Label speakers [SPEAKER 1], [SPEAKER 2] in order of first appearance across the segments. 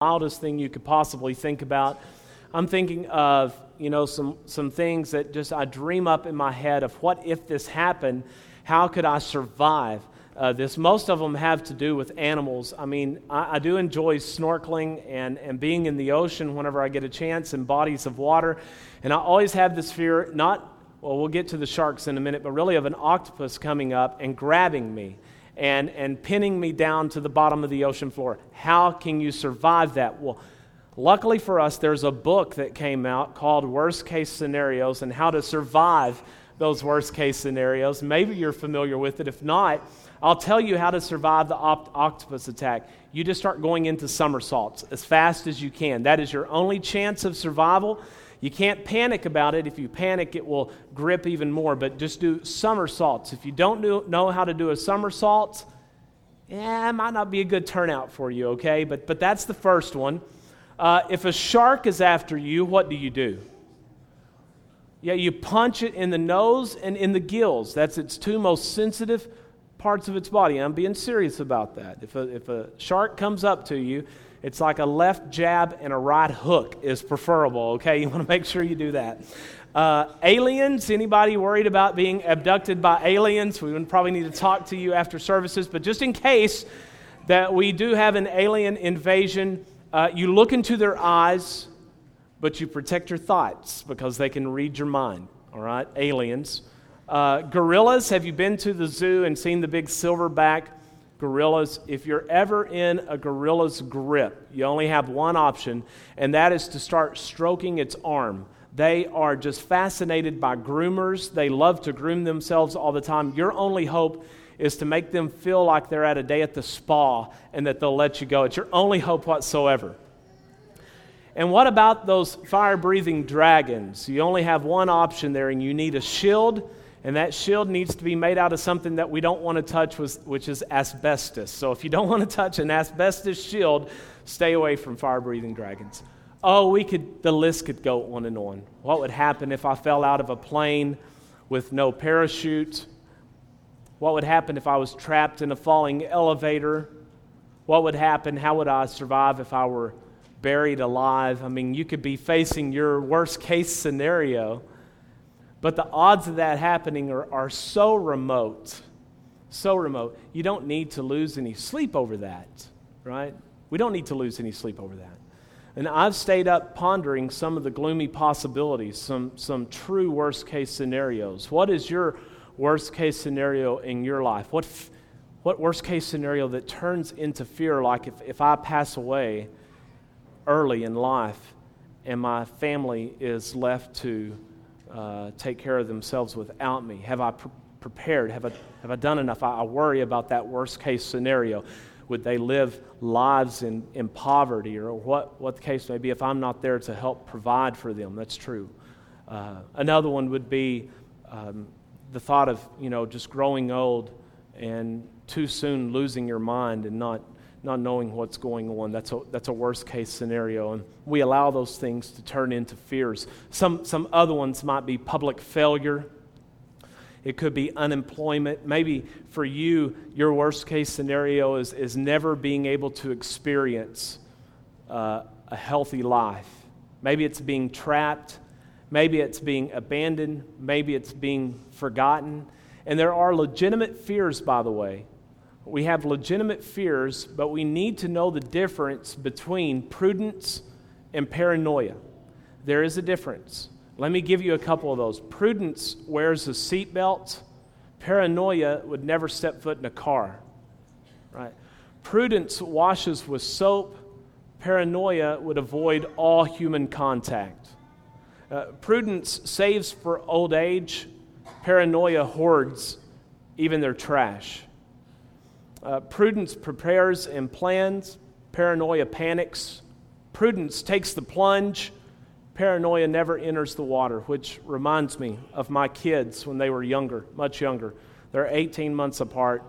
[SPEAKER 1] wildest thing you could possibly think about. I'm thinking of, you know, some, some things that just I dream up in my head of what if this happened, how could I survive? Uh, this most of them have to do with animals. I mean, I, I, do enjoy snorkeling and, and being in the ocean whenever I get a chance in bodies of water. And I always have this fear, not, well, we'll get to the sharks in a minute, but really of an octopus coming up and grabbing me and, and pinning me down to the bottom of the ocean floor. How can you survive that? Well, luckily for us, there's a book that came out called Worst Case Scenarios and How to Survive Those Worst Case Scenarios. Maybe you're familiar with it. If not, I'll tell you how to survive the opt- octopus attack. You just start going into somersaults as fast as you can. That is your only chance of survival. You can't panic about it. If you panic, it will grip even more. But just do somersaults. If you don't do, know how to do a somersault, yeah, it might not be a good turnout for you, okay? But, but that's the first one. Uh, if a shark is after you, what do you do? Yeah, you punch it in the nose and in the gills. That's its two most sensitive parts of its body. I'm being serious about that. If a, if a shark comes up to you, it's like a left jab and a right hook is preferable, okay? You want to make sure you do that. Uh, aliens, anybody worried about being abducted by aliens? We would probably need to talk to you after services, but just in case that we do have an alien invasion, uh, you look into their eyes, but you protect your thoughts because they can read your mind, all right? Aliens. Uh, gorillas, have you been to the zoo and seen the big silverback gorillas? If you're ever in a gorilla's grip, you only have one option, and that is to start stroking its arm. They are just fascinated by groomers. They love to groom themselves all the time. Your only hope is to make them feel like they're at a day at the spa and that they'll let you go. It's your only hope whatsoever. And what about those fire breathing dragons? You only have one option there, and you need a shield and that shield needs to be made out of something that we don't want to touch, which is asbestos. So if you don't want to touch an asbestos shield, stay away from fire breathing dragons. Oh, we could, the list could go on and on. What would happen if I fell out of a plane with no parachute? What would happen if I was trapped in a falling elevator? What would happen? How would I survive if I were buried alive? I mean, you could be facing your worst case scenario. But the odds of that happening are, are so remote, so remote. You don't need to lose any sleep over that, right? We don't need to lose any sleep over that. And I've stayed up pondering some of the gloomy possibilities, some, some true worst case scenarios. What is your worst case scenario in your life? What, what worst case scenario that turns into fear, like if, if I pass away early in life and my family is left to uh, take care of themselves without me? Have I pre- prepared? Have I, have I done enough? I, I worry about that worst case scenario. Would they live lives in, in poverty or what, what the case may be if I'm not there to help provide for them? That's true. Uh, another one would be um, the thought of, you know, just growing old and too soon losing your mind and not not knowing what's going on. That's a, that's a worst case scenario. And we allow those things to turn into fears. Some, some other ones might be public failure. It could be unemployment. Maybe for you, your worst case scenario is, is never being able to experience uh, a healthy life. Maybe it's being trapped. Maybe it's being abandoned. Maybe it's being forgotten. And there are legitimate fears, by the way, we have legitimate fears, but we need to know the difference between prudence and paranoia. There is a difference. Let me give you a couple of those. Prudence wears a seatbelt. Paranoia would never step foot in a car. Right? Prudence washes with soap. Paranoia would avoid all human contact. Uh, prudence saves for old age. Paranoia hoards even their trash. Uh, prudence prepares and plans, paranoia panics. Prudence takes the plunge, paranoia never enters the water, which reminds me of my kids when they were younger, much younger. They're 18 months apart.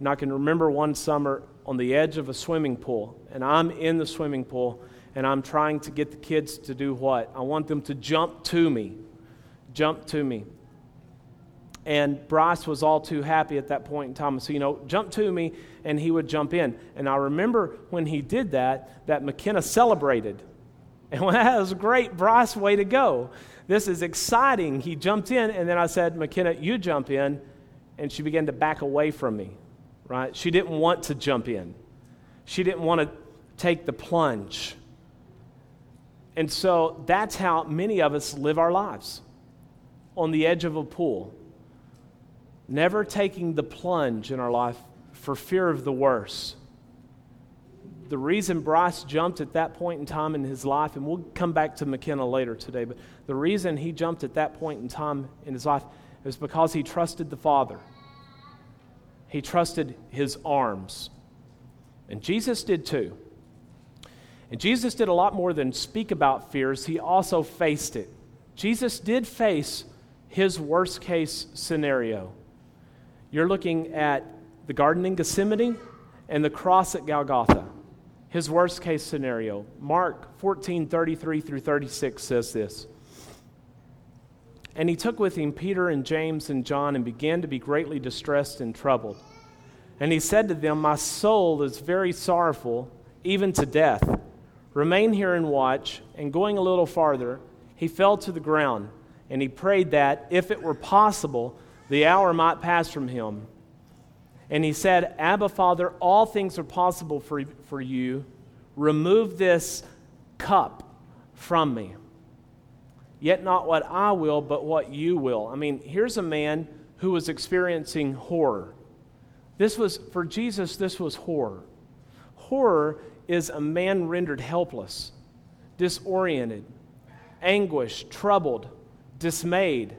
[SPEAKER 1] And I can remember one summer on the edge of a swimming pool, and I'm in the swimming pool, and I'm trying to get the kids to do what? I want them to jump to me. Jump to me. And Bryce was all too happy at that point in time. So, you know, jump to me, and he would jump in. And I remember when he did that, that McKenna celebrated. And well, that was great, Bryce, way to go. This is exciting. He jumped in, and then I said, McKenna, you jump in. And she began to back away from me, right? She didn't want to jump in, she didn't want to take the plunge. And so that's how many of us live our lives on the edge of a pool, never taking the plunge in our life for fear of the worst. The reason Bryce jumped at that point in time in his life, and we'll come back to McKenna later today, but the reason he jumped at that point in time in his life is because he trusted the Father. He trusted his arms. And Jesus did too. And Jesus did a lot more than speak about fears, he also faced it. Jesus did face his worst case scenario. You're looking at the garden in Gethsemane and the cross at Golgotha. His worst case scenario. Mark 14 33 through 36 says this. And he took with him Peter and James and John and began to be greatly distressed and troubled. And he said to them, My soul is very sorrowful, even to death. Remain here and watch. And going a little farther, he fell to the ground, and he prayed that, if it were possible, the hour might pass from him. And he said, Abba, Father, all things are possible for, for you. Remove this cup from me. Yet not what I will, but what you will. I mean, here's a man who was experiencing horror. This was, for Jesus, this was horror. Horror is a man rendered helpless, disoriented, anguished, troubled, dismayed.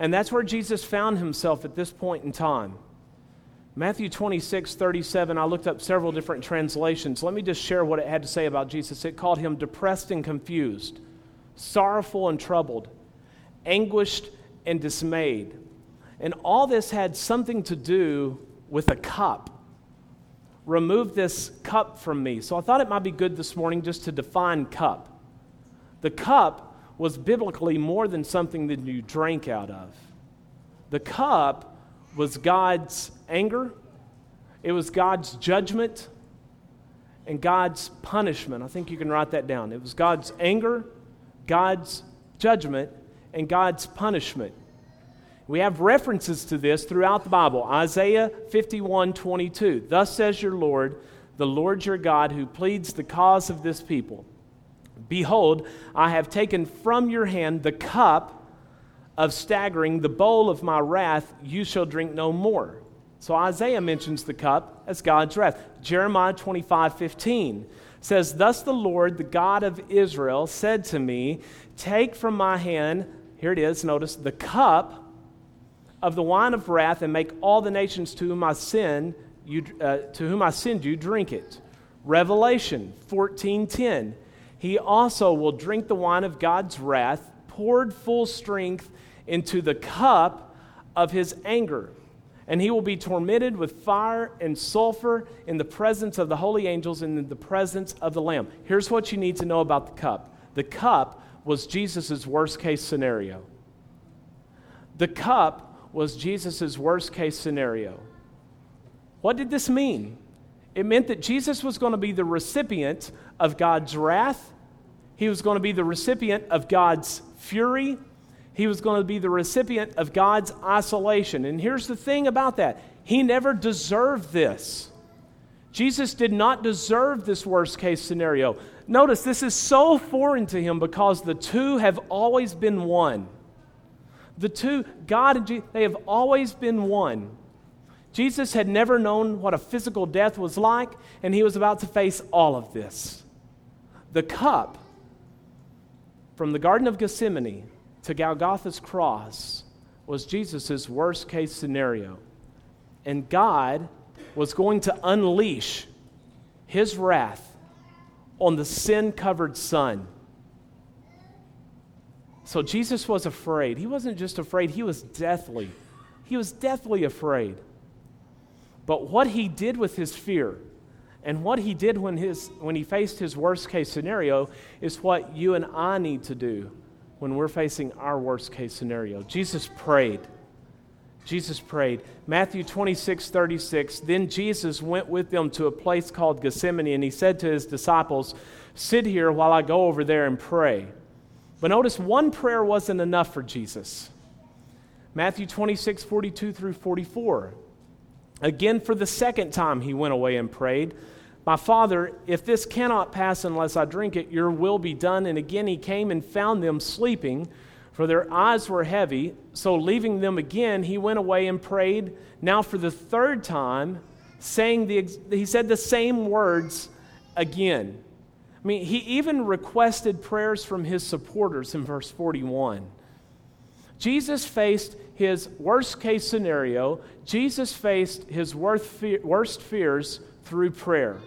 [SPEAKER 1] And that's where Jesus found himself at this point in time. Matthew 26, 37, I looked up several different translations. Let me just share what it had to say about Jesus. It called him depressed and confused, sorrowful and troubled, anguished and dismayed. And all this had something to do with a cup remove this cup from me. So I thought it might be good this morning just to define cup. The cup was biblically more than something that you drank out of. The cup was God's anger, it was God's judgment, and God's punishment. I think you can write that down. It was God's anger, God's judgment, and God's punishment. We have references to this throughout the Bible. Isaiah 51 22. Thus says your Lord, the Lord your God, who pleads the cause of this people. Behold, I have taken from your hand the cup of staggering, the bowl of my wrath, you shall drink no more. So Isaiah mentions the cup as God's wrath. Jeremiah 25 15 says, Thus the Lord, the God of Israel, said to me, Take from my hand, here it is, notice, the cup of the wine of wrath and make all the nations to whom I sin you, uh, to whom I send you drink it. Revelation 14:10. He also will drink the wine of God's wrath, poured full strength into the cup of his anger. And he will be tormented with fire and sulfur in the presence of the holy angels and in the presence of the Lamb. Here's what you need to know about the cup the cup was Jesus' worst case scenario. The cup was Jesus' worst case scenario. What did this mean? It meant that Jesus was going to be the recipient of God's wrath, he was going to be the recipient of God's fury, he was going to be the recipient of God's isolation. And here's the thing about that he never deserved this. Jesus did not deserve this worst case scenario. Notice this is so foreign to him because the two have always been one. The two, God and Jesus, they have always been one. Jesus had never known what a physical death was like, and he was about to face all of this. The cup from the Garden of Gethsemane to Golgotha's cross was Jesus' worst case scenario. And God was going to unleash his wrath on the sin covered Son. So Jesus was afraid. He wasn't just afraid, he was deathly. He was deathly afraid. But what he did with his fear and what he did when, his, when he faced his worst case scenario is what you and I need to do when we're facing our worst case scenario. Jesus prayed. Jesus prayed. Matthew 26, 36. Then Jesus went with them to a place called Gethsemane, and he said to his disciples, Sit here while I go over there and pray. But notice one prayer wasn't enough for Jesus. Matthew 26, 42 through 44. Again, for the second time, he went away and prayed, My Father, if this cannot pass unless I drink it, your will be done. And again, he came and found them sleeping for their eyes were heavy. So, leaving them again, he went away and prayed, now for the third time, saying the, he said the same words again. I mean, he even requested prayers from his supporters in verse 41. Jesus faced his worst case scenario, Jesus faced his worst fears through prayer.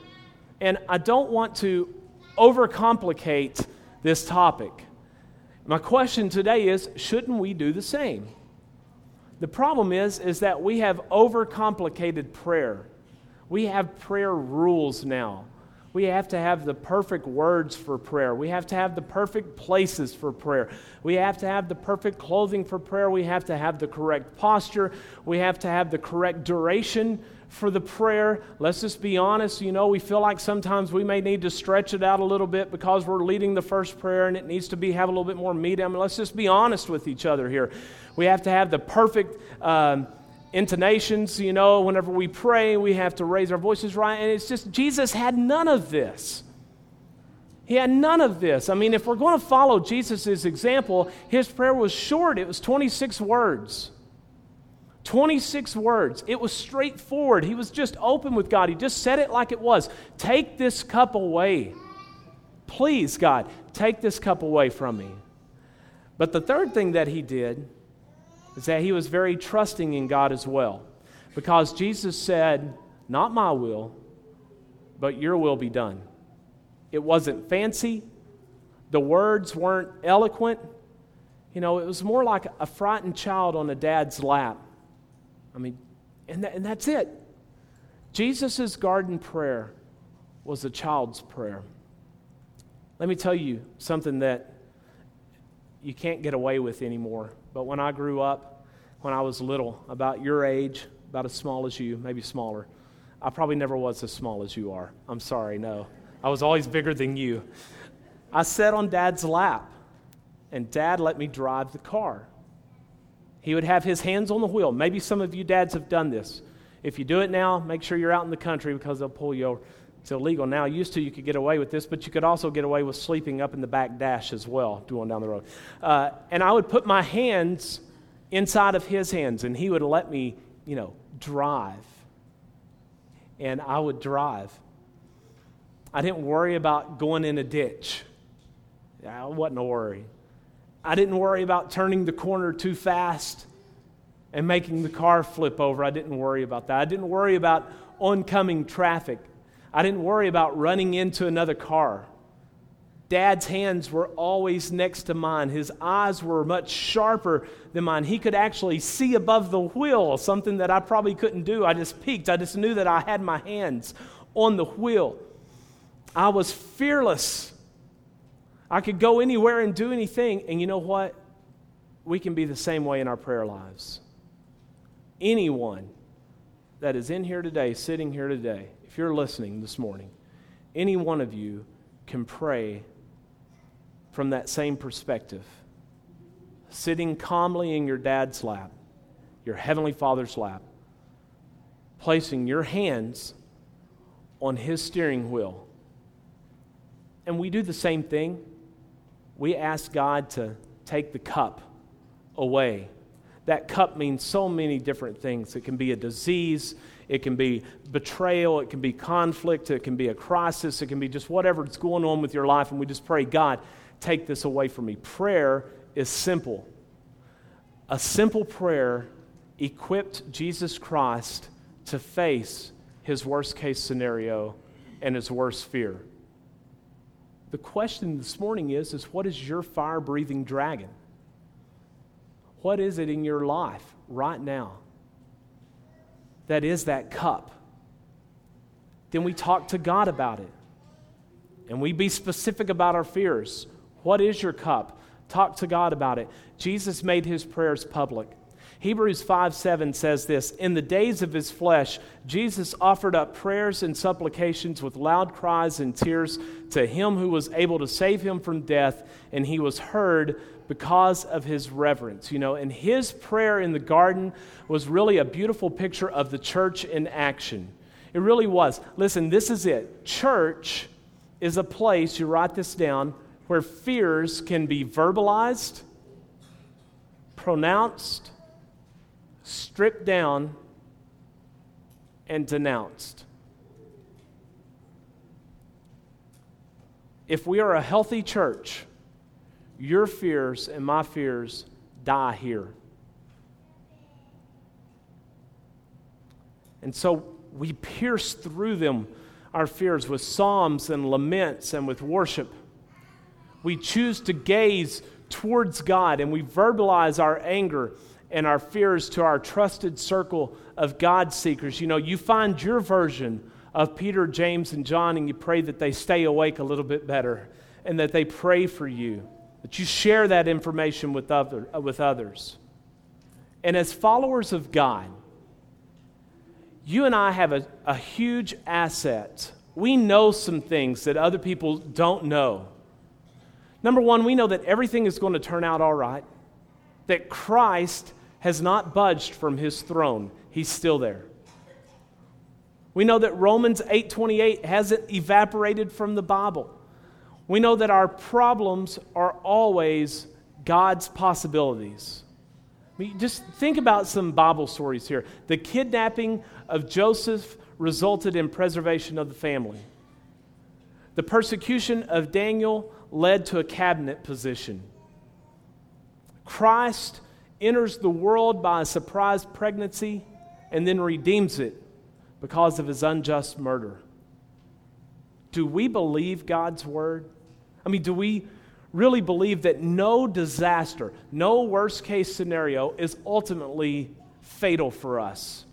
[SPEAKER 1] And I don't want to overcomplicate this topic. My question today is shouldn't we do the same? The problem is is that we have overcomplicated prayer. We have prayer rules now. We have to have the perfect words for prayer. We have to have the perfect places for prayer. We have to have the perfect clothing for prayer. We have to have the correct posture. We have to have the correct duration for the prayer. Let's just be honest. You know, we feel like sometimes we may need to stretch it out a little bit because we're leading the first prayer and it needs to be have a little bit more meat. I mean, let's just be honest with each other here. We have to have the perfect um, intonations. You know, whenever we pray, we have to raise our voices right. And it's just, Jesus had none of this. He had none of this. I mean, if we're going to follow Jesus' example, his prayer was short, it was 26 words. 26 words. It was straightforward. He was just open with God. He just said it like it was. Take this cup away. Please, God, take this cup away from me. But the third thing that he did is that he was very trusting in God as well. Because Jesus said, Not my will, but your will be done. It wasn't fancy, the words weren't eloquent. You know, it was more like a frightened child on a dad's lap I mean, and, and that's it. Jesus' garden prayer was a child's prayer. Let me tell you something that you can't get away with anymore. But when I grew up, when I was little, about your age, about as small as you, maybe smaller, I probably never was as small as you are. I'm sorry, no. I was always bigger than you. I sat on dad's lap, and dad let me drive the car. He would have his hands on the wheel. Maybe some of you dads have done this. If you do it now, make sure you're out in the country because they'll pull you over. It's illegal now. Used to, you could get away with this, but you could also get away with sleeping up in the back dash as well, going down the road. Uh, and I would put my hands inside of his hands, and he would let me, you know, drive. And I would drive. I didn't worry about going in a ditch. I wasn't a worry. I didn't worry about turning the corner too fast and making the car flip over. I didn't worry about that. I didn't worry about oncoming traffic. I didn't worry about running into another car. Dad's hands were always next to mine. His eyes were much sharper than mine. He could actually see above the wheel, something that I probably couldn't do. I just peeked. I just knew that I had my hands on the wheel. I was fearless I could go anywhere and do anything. And you know what? We can be the same way in our prayer lives. Anyone that is in here today, sitting here today, if you're listening this morning, any one of you can pray from that same perspective. Sitting calmly in your dad's lap, your heavenly father's lap, placing your hands on his steering wheel. And we do the same thing we ask God to take the cup away. That cup means so many different things. It can be a disease, it can be betrayal, it can be conflict, it can be a crisis, it can be just whatever's going on with your life. And we just pray, God, take this away from me. Prayer is simple. A simple prayer equipped Jesus Christ to face his worst case scenario and his worst fear. The question this morning is, is what is your fire breathing dragon? What is it in your life right now that is that cup? Then we talk to God about it. And we be specific about our fears. What is your cup? Talk to God about it. Jesus made his prayers public. Hebrews 5 7 says this In the days of his flesh, Jesus offered up prayers and supplications with loud cries and tears to him who was able to save him from death, and he was heard because of his reverence. You know, and his prayer in the garden was really a beautiful picture of the church in action. It really was. Listen, this is it. Church is a place, you write this down, where fears can be verbalized, pronounced, stripped down, and denounced. If we are a healthy church, your fears and my fears die here. And so we pierce through them, our fears, with psalms and laments and with worship. We choose to gaze towards God and we verbalize our anger and our fears to our trusted circle of God seekers. You know, you find your version of Peter, James, and John, and you pray that they stay awake a little bit better and that they pray for you, that you share that information with, other, uh, with others. And as followers of God, you and I have a, a huge asset. We know some things that other people don't know. Number one, we know that everything is going to turn out all right, that Christ has not budged from his throne. He's still there. We know that Romans 8:28 hasn't evaporated from the Bible. We know that our problems are always God's possibilities. I mean, just think about some Bible stories here. The kidnapping of Joseph resulted in preservation of the family. The persecution of Daniel led to a cabinet position. Christ enters the world by a surprise pregnancy and then redeems it because of his unjust murder. Do we believe God's word? I mean, do we really believe that no disaster, no worst case scenario is ultimately fatal for us?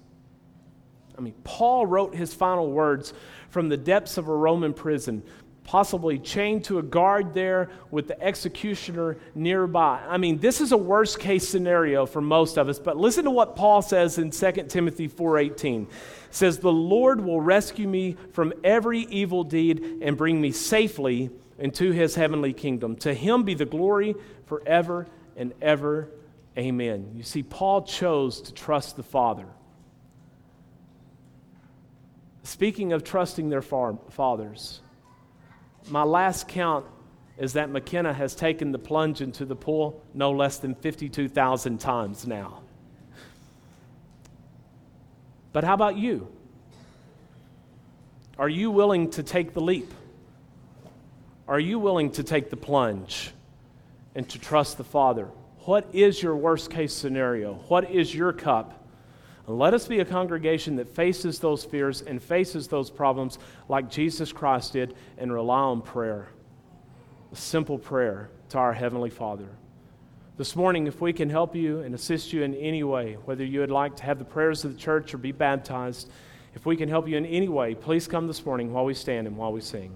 [SPEAKER 1] I mean, Paul wrote his final words from the depths of a Roman prison, possibly chained to a guard there with the executioner nearby. I mean, this is a worst case scenario for most of us, but listen to what Paul says in 2 Timothy 4:18. says, "The Lord will rescue me from every evil deed and bring me safely into his heavenly kingdom. To him be the glory forever and ever. Amen." You see, Paul chose to trust the Father. Speaking of trusting their fathers, my last count is that McKenna has taken the plunge into the pool no less than 52,000 times now. But how about you? Are you willing to take the leap? Are you willing to take the plunge and to trust the Father? What is your worst case scenario? What is your cup? Let us be a congregation that faces those fears and faces those problems like Jesus Christ did and rely on prayer. A simple prayer to our Heavenly Father. This morning, if we can help you and assist you in any way, whether you would like to have the prayers of the church or be baptized, if we can help you in any way, please come this morning while we stand and while we sing.